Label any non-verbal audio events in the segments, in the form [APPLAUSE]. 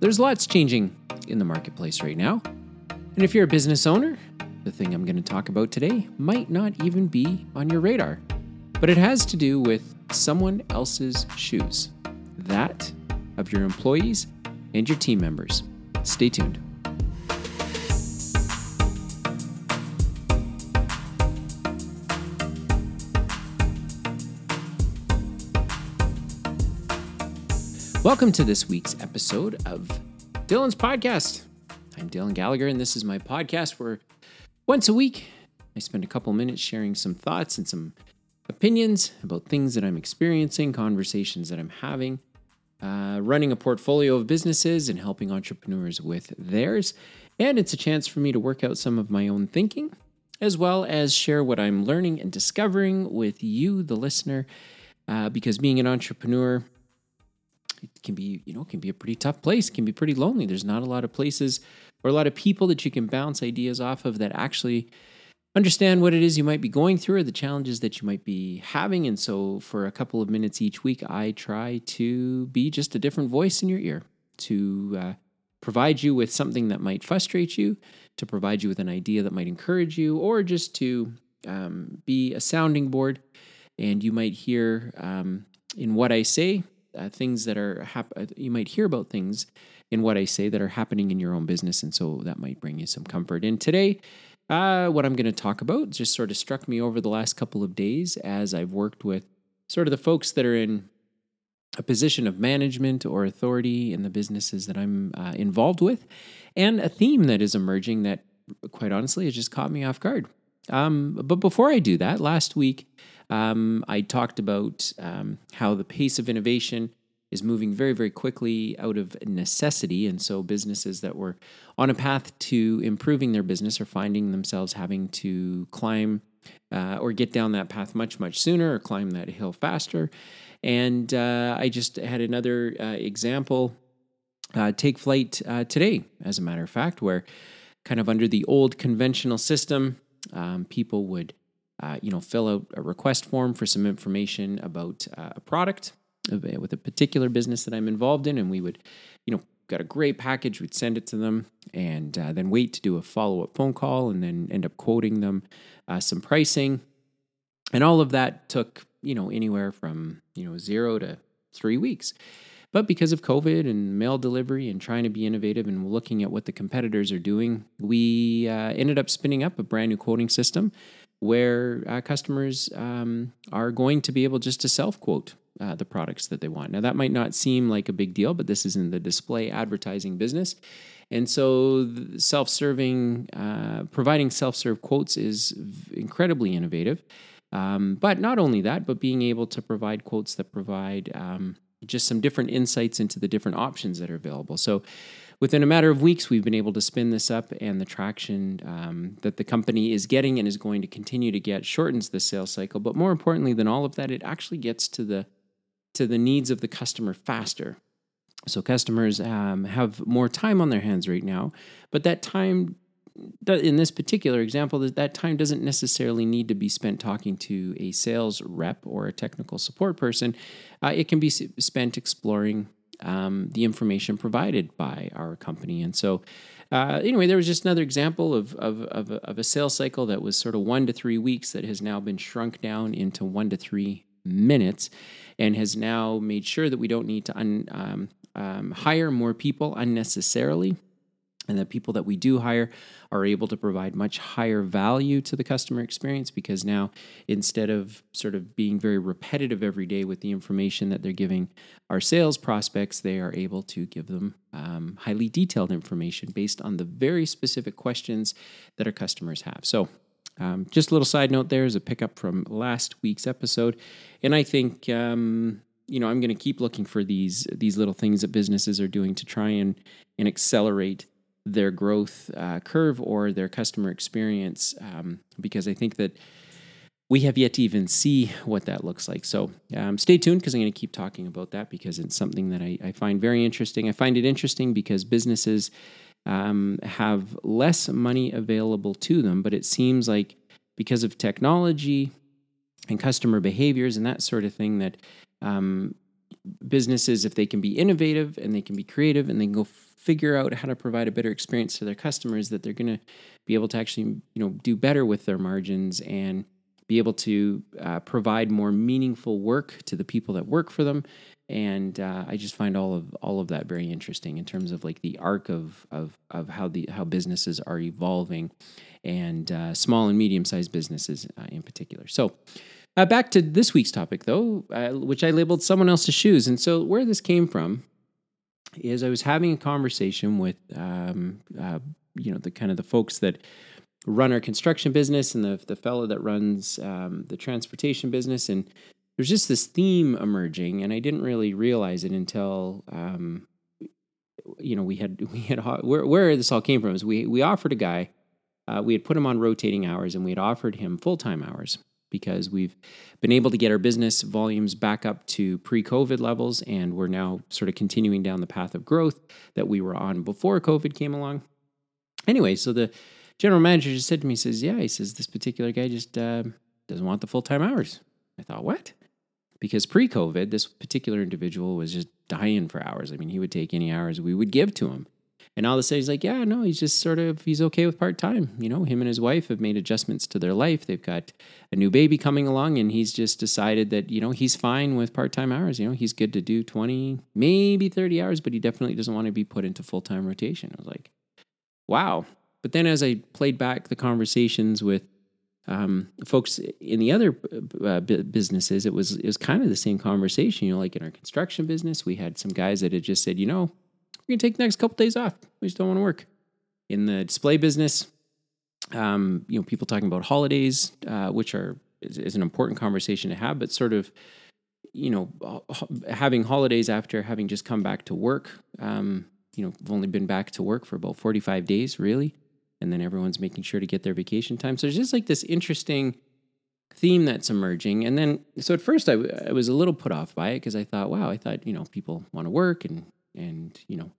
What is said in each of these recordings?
There's lots changing in the marketplace right now. And if you're a business owner, the thing I'm going to talk about today might not even be on your radar, but it has to do with someone else's shoes that of your employees and your team members. Stay tuned. Welcome to this week's episode of Dylan's podcast. I'm Dylan Gallagher, and this is my podcast where once a week I spend a couple minutes sharing some thoughts and some opinions about things that I'm experiencing, conversations that I'm having, uh, running a portfolio of businesses, and helping entrepreneurs with theirs. And it's a chance for me to work out some of my own thinking, as well as share what I'm learning and discovering with you, the listener. Uh, because being an entrepreneur, it can be, you know, can be a pretty tough place. Can be pretty lonely. There's not a lot of places or a lot of people that you can bounce ideas off of that actually understand what it is you might be going through or the challenges that you might be having. And so, for a couple of minutes each week, I try to be just a different voice in your ear to uh, provide you with something that might frustrate you, to provide you with an idea that might encourage you, or just to um, be a sounding board. And you might hear um, in what I say uh, things that are hap- uh, you might hear about things in what I say that are happening in your own business, and so that might bring you some comfort. And today, uh, what I'm going to talk about just sort of struck me over the last couple of days as I've worked with sort of the folks that are in a position of management or authority in the businesses that I'm uh, involved with, and a theme that is emerging that, quite honestly, has just caught me off guard. Um, but before I do that, last week um, I talked about um, how the pace of innovation is moving very, very quickly out of necessity. And so businesses that were on a path to improving their business are finding themselves having to climb uh, or get down that path much, much sooner or climb that hill faster. And uh, I just had another uh, example uh, take flight uh, today, as a matter of fact, where kind of under the old conventional system, um, people would uh, you know, fill out a request form for some information about uh, a product with a particular business that I'm involved in, and we would, you know, got a great package. We'd send it to them, and uh, then wait to do a follow up phone call, and then end up quoting them uh, some pricing, and all of that took you know anywhere from you know zero to three weeks. But because of COVID and mail delivery and trying to be innovative and looking at what the competitors are doing, we uh, ended up spinning up a brand new quoting system where uh, customers um, are going to be able just to self quote uh, the products that they want. Now, that might not seem like a big deal, but this is in the display advertising business. And so, self serving, uh, providing self serve quotes is incredibly innovative. Um, but not only that, but being able to provide quotes that provide um, just some different insights into the different options that are available. So, within a matter of weeks, we've been able to spin this up, and the traction um, that the company is getting and is going to continue to get shortens the sales cycle. But more importantly than all of that, it actually gets to the to the needs of the customer faster. So customers um, have more time on their hands right now, but that time in this particular example, that time doesn't necessarily need to be spent talking to a sales rep or a technical support person. Uh, it can be spent exploring um, the information provided by our company. And so, uh, anyway, there was just another example of, of, of, a, of a sales cycle that was sort of one to three weeks that has now been shrunk down into one to three minutes and has now made sure that we don't need to un, um, um, hire more people unnecessarily and the people that we do hire are able to provide much higher value to the customer experience because now instead of sort of being very repetitive every day with the information that they're giving our sales prospects they are able to give them um, highly detailed information based on the very specific questions that our customers have. So um, just a little side note there is a pickup from last week's episode. And i think um, you know i'm going to keep looking for these these little things that businesses are doing to try and and accelerate their growth uh, curve or their customer experience um, because I think that we have yet to even see what that looks like. So um, stay tuned because I'm going to keep talking about that because it's something that I, I, find very interesting. I find it interesting because businesses um, have less money available to them, but it seems like because of technology and customer behaviors and that sort of thing that um, businesses, if they can be innovative and they can be creative and they can go figure out how to provide a better experience to their customers, that they're going to be able to actually, you know, do better with their margins and be able to uh, provide more meaningful work to the people that work for them. And uh, I just find all of all of that very interesting in terms of like the arc of of of how the how businesses are evolving, and uh, small and medium sized businesses uh, in particular. So. Uh, back to this week's topic, though, uh, which I labeled someone else's shoes. And so, where this came from is I was having a conversation with, um, uh, you know, the kind of the folks that run our construction business and the the fellow that runs um, the transportation business, and there's just this theme emerging, and I didn't really realize it until. Um, you know, we had [LAUGHS] we had where where this all came from is we we offered a guy, uh, we had put him on rotating hours, and we had offered him full time hours because we've been able to get our business volumes back up to pre COVID levels. And we're now sort of continuing down the path of growth that we were on before COVID came along. Anyway, so the general manager just said to me, he says, Yeah, he says, this particular guy just uh, doesn't want the full time hours. I thought, What? Because pre COVID, this particular individual was just dying for hours. I mean, he would take any hours we would give to him. And all of a sudden, he's like, yeah, no, he's just sort of, he's okay with part time. You know, him and his wife have made adjustments to their life. They've got a new baby coming along, and he's just decided that, you know, he's fine with part time hours. You know, he's good to do 20, maybe 30 hours, but he definitely doesn't want to be put into full time rotation. I was like, wow. But then as I played back the conversations with um, folks in the other uh, businesses, it was it was kind of the same conversation. You know, like in our construction business, we had some guys that had just said, you know, we're going to take the next couple days off. We just don't want to work. In the display business, um, you know, people talking about holidays, uh, which are is, is, an important conversation to have, but sort of, you know, having holidays after having just come back to work. Um, you know, I've only been back to work for about 45 days, really. And then everyone's making sure to get their vacation time. So there's just like this interesting theme that's emerging. And then, so at first I, I was a little put off by it because I thought, wow, I thought, you know, people want to work and, and, you know,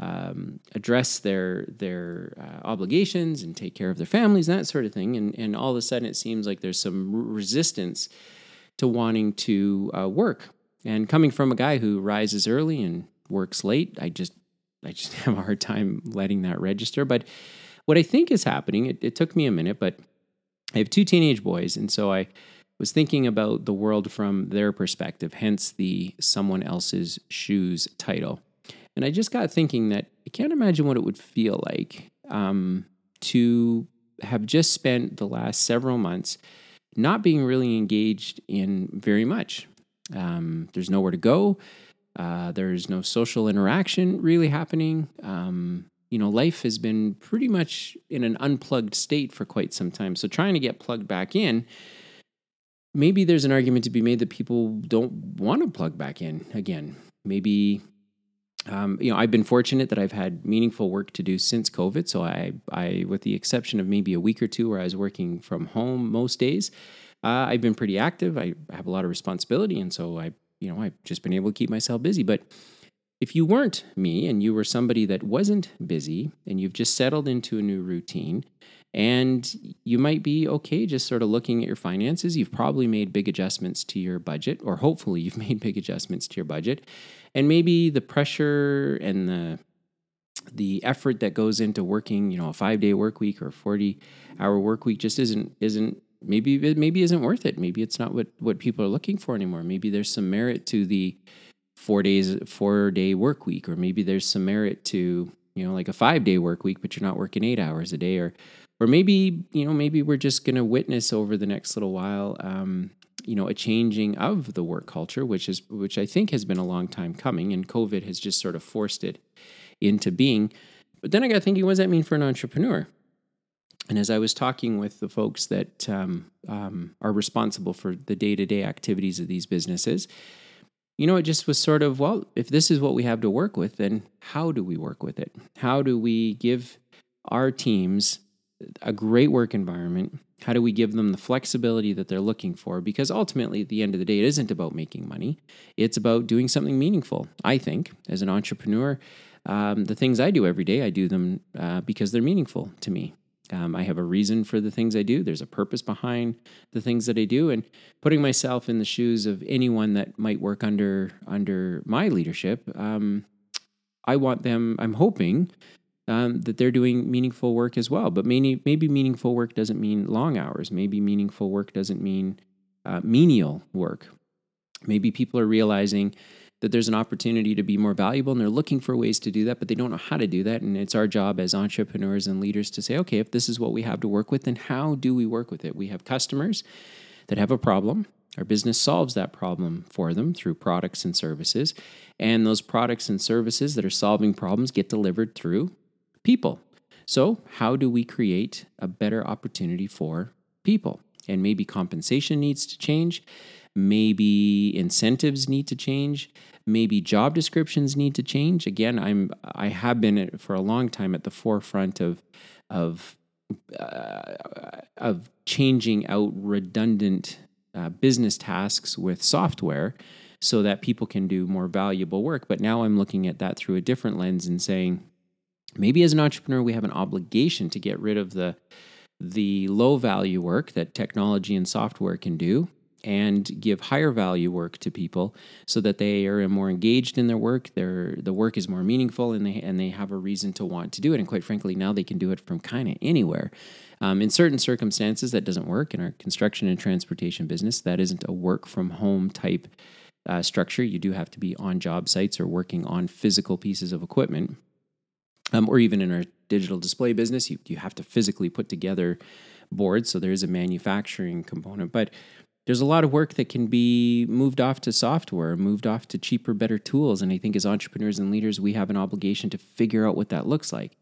um, address their their uh, obligations and take care of their families and that sort of thing. And and all of a sudden, it seems like there's some resistance to wanting to uh, work. And coming from a guy who rises early and works late, I just I just [LAUGHS] have a hard time letting that register. But what I think is happening, it, it took me a minute, but I have two teenage boys, and so I was thinking about the world from their perspective, hence the someone else's shoes title. And I just got thinking that I can't imagine what it would feel like um, to have just spent the last several months not being really engaged in very much. Um, there's nowhere to go. Uh, there's no social interaction really happening. Um, you know, life has been pretty much in an unplugged state for quite some time. So trying to get plugged back in, maybe there's an argument to be made that people don't want to plug back in again. Maybe um, you know, I've been fortunate that I've had meaningful work to do since COVID. So I, I, with the exception of maybe a week or two where I was working from home most days, uh, I've been pretty active. I have a lot of responsibility, and so I, you know, I've just been able to keep myself busy. But if you weren't me and you were somebody that wasn't busy and you've just settled into a new routine, and you might be okay just sort of looking at your finances. You've probably made big adjustments to your budget, or hopefully you've [LAUGHS] made big adjustments to your budget and maybe the pressure and the the effort that goes into working, you know, a five day work week or a forty hour work week just isn't isn't maybe it maybe isn't worth it. Maybe it's not what what people are looking for anymore. Maybe there's some merit to the four days four day work week, or maybe there's some merit to you know like a five day work week, but you're not working eight hours a day, or or maybe you know maybe we're just going to witness over the next little while um, you know a changing of the work culture which is which i think has been a long time coming and covid has just sort of forced it into being. But then i got thinking what does that mean for an entrepreneur? And as i was talking with the folks that um, um, are responsible for the day-to-day activities of these businesses you know it just was sort of well if this is what we have to work with then how do we work with it? How do we give our teams a great work environment how do we give them the flexibility that they're looking for? Because ultimately, at the end of the day, it isn't about making money. It's about doing something meaningful. I think, as an entrepreneur, um, the things I do every day, I do them uh, because they're meaningful to me. Um, I have a reason for the things I do. There's a purpose behind the things that I do, and putting myself in the shoes of anyone that might work under under my leadership. Um, I want them. I'm hoping um, that they're doing meaningful work as well. But maybe maybe meaningful work doesn't mean long hours. Maybe meaningful work doesn't mean uh, menial work. Maybe people are realizing that there's an opportunity to be more valuable and they're looking for ways to do that, but they don't know how to do that. And it's our job as entrepreneurs and leaders to say, okay, if this is what we have to work with, then how do we work with it? We have customers that have a problem. Our business solves that problem for them through products and services. And those products and services that are solving problems get delivered through people. So, how do we create a better opportunity for people? And maybe compensation needs to change. Maybe incentives need to change maybe job descriptions need to change again i'm i have been for a long time at the forefront of of uh, of changing out redundant uh, business tasks with software so that people can do more valuable work but now i'm looking at that through a different lens and saying maybe as an entrepreneur we have an obligation to get rid of the the low value work that technology and software can do and give higher value work to people so that they are more engaged in their work their the work is more meaningful and they and they have a reason to want to do it. And quite frankly now they can do it from kind of anywhere. Um, in certain circumstances that doesn't work. In our construction and transportation business that isn't a work from home type uh, structure. You do have to be on job sites or working on physical pieces of equipment um, or even in our digital display business you, you have to physically put together boards so there is a manufacturing component but there's a lot of work that can be moved off to software, moved off to cheaper, better tools. And I think as entrepreneurs and leaders, we have an obligation to figure out what that looks like.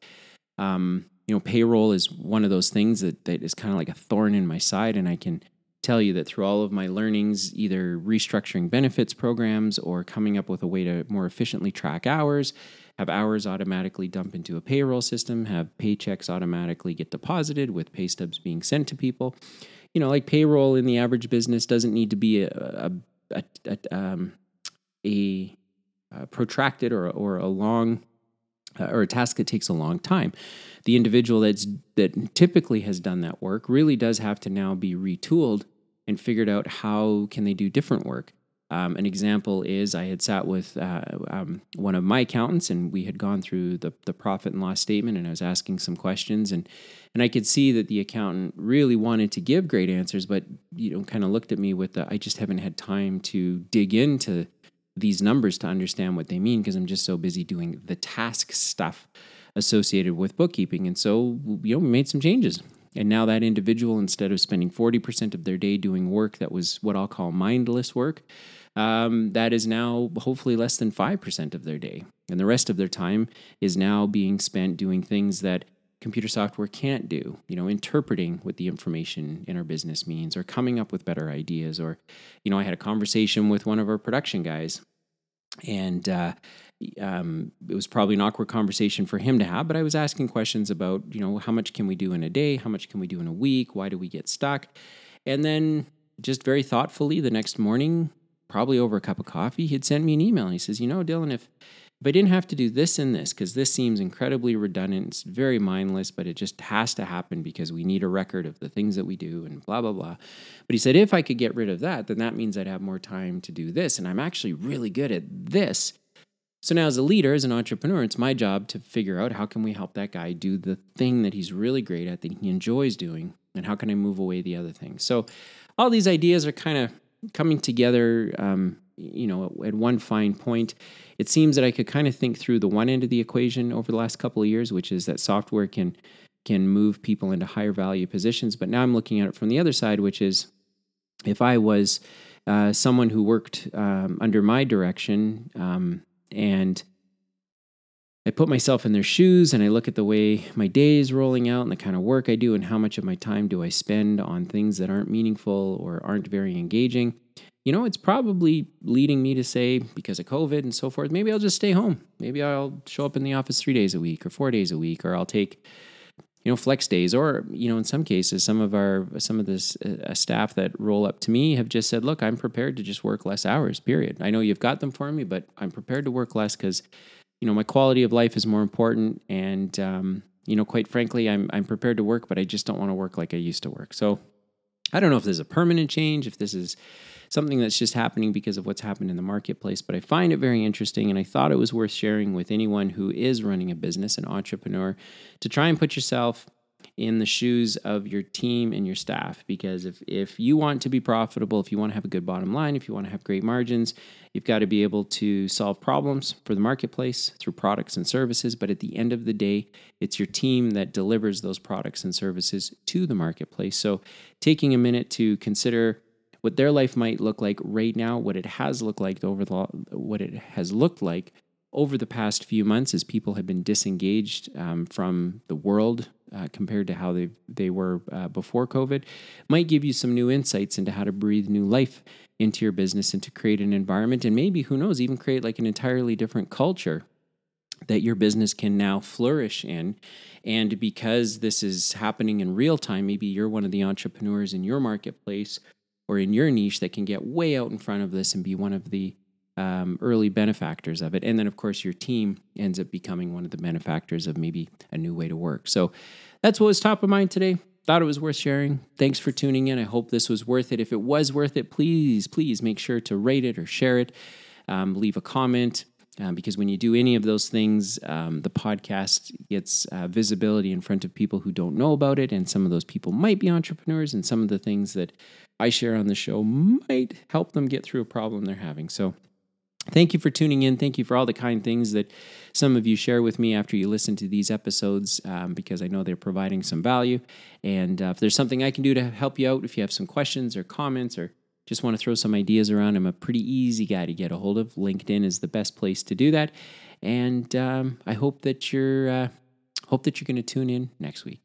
Um, you know, payroll is one of those things that, that is kind of like a thorn in my side. And I can tell you that through all of my learnings, either restructuring benefits programs or coming up with a way to more efficiently track hours, have hours automatically dump into a payroll system, have paychecks automatically get deposited with pay stubs being sent to people you know, like payroll in the average business doesn't need to be a a, a, a, um, a protracted or or a long uh, or a task that takes a long time. The individual that's that typically has done that work really does have to now be retooled and figured out how can they do different work. Um, an example is I had sat with uh, um, one of my accountants, and we had gone through the, the profit and loss statement, and I was asking some questions, and and I could see that the accountant really wanted to give great answers, but you know, kind of looked at me with the I just haven't had time to dig into these numbers to understand what they mean because I'm just so busy doing the task stuff associated with bookkeeping, and so you know, we made some changes. And now that individual, instead of spending 40% of their day doing work that was what I'll call mindless work, um, that is now hopefully less than 5% of their day. And the rest of their time is now being spent doing things that computer software can't do, you know, interpreting what the information in our business means or coming up with better ideas. Or, you know, I had a conversation with one of our production guys and, uh, um, it was probably an awkward conversation for him to have, but I was asking questions about, you know, how much can we do in a day? How much can we do in a week? Why do we get stuck? And then just very thoughtfully the next morning, probably over a cup of coffee, he'd send me an email. He says, You know, Dylan, if, if I didn't have to do this and this, because this seems incredibly redundant, it's very mindless, but it just has to happen because we need a record of the things that we do and blah, blah, blah. But he said, If I could get rid of that, then that means I'd have more time to do this. And I'm actually really good at this. So now as a leader, as an entrepreneur, it's my job to figure out how can we help that guy do the thing that he's really great at, that he enjoys doing, and how can I move away the other things. So all these ideas are kind of coming together, um, you know, at one fine point. It seems that I could kind of think through the one end of the equation over the last couple of years, which is that software can can move people into higher value positions. But now I'm looking at it from the other side, which is if I was uh, someone who worked um, under my direction um, and I put myself in their shoes and I look at the way my day is rolling out and the kind of work I do and how much of my time do I spend on things that aren't meaningful or aren't very engaging. You know, it's probably leading me to say, because of COVID and so forth, maybe I'll just stay home. Maybe I'll show up in the office three days a week or four days a week, or I'll take, you know, flex days. Or, you know, in some cases, some of our, some of this uh, staff that roll up to me have just said, look, I'm prepared to just work less hours, period. I know you've got them for me, but I'm prepared to work less because you know, my quality of life is more important. And, um, you know, quite frankly, I'm I'm prepared to work, but I just don't want to work like I used to work. So I don't know if this is a permanent change, if this is something that's just happening because of what's happened in the marketplace, but I find it very interesting and I thought it was worth sharing with anyone who is running a business, an entrepreneur, to try and put yourself in the shoes of your team and your staff because if if you want to be profitable if you want to have a good bottom line if you want to have great margins you've got to be able to solve problems for the marketplace through products and services. But at the end of the day it's your team that delivers those products and services to the marketplace. So taking a minute to consider what their life might look like right now what it has looked like over the what it has looked like over the past few months as people have been disengaged um, from the world uh, compared to how they they were uh, before COVID, might give you some new insights into how to breathe new life into your business and to create an environment and maybe who knows even create like an entirely different culture that your business can now flourish in. And because this is happening in real time, maybe you're one of the entrepreneurs in your marketplace or in your niche that can get way out in front of this and be one of the um, early benefactors of it. And then, of course, your team ends up becoming one of the benefactors of maybe a new way to work. So that's what was top of mind today. Thought it was worth sharing. Thanks for tuning in. I hope this was worth it. If it was worth it, please, please make sure to rate it or share it. Um, leave a comment. Um, because when you do any of those things, um, the podcast gets uh, visibility in front of people who don't know about it. And some of those people might be entrepreneurs, and some of the things that I share on the show might help them get through a problem they're having. So Thank you for tuning in. Thank you for all the kind things that some of you share with me after you listen to these episodes um, because I know they're providing some value. And uh, if there's something I can do to help you out, if you have some questions or comments or just want to throw some ideas around, I'm a pretty easy guy to get a hold of. LinkedIn is the best place to do that. And um, I hope that you're uh, hope that you're going to tune in next week.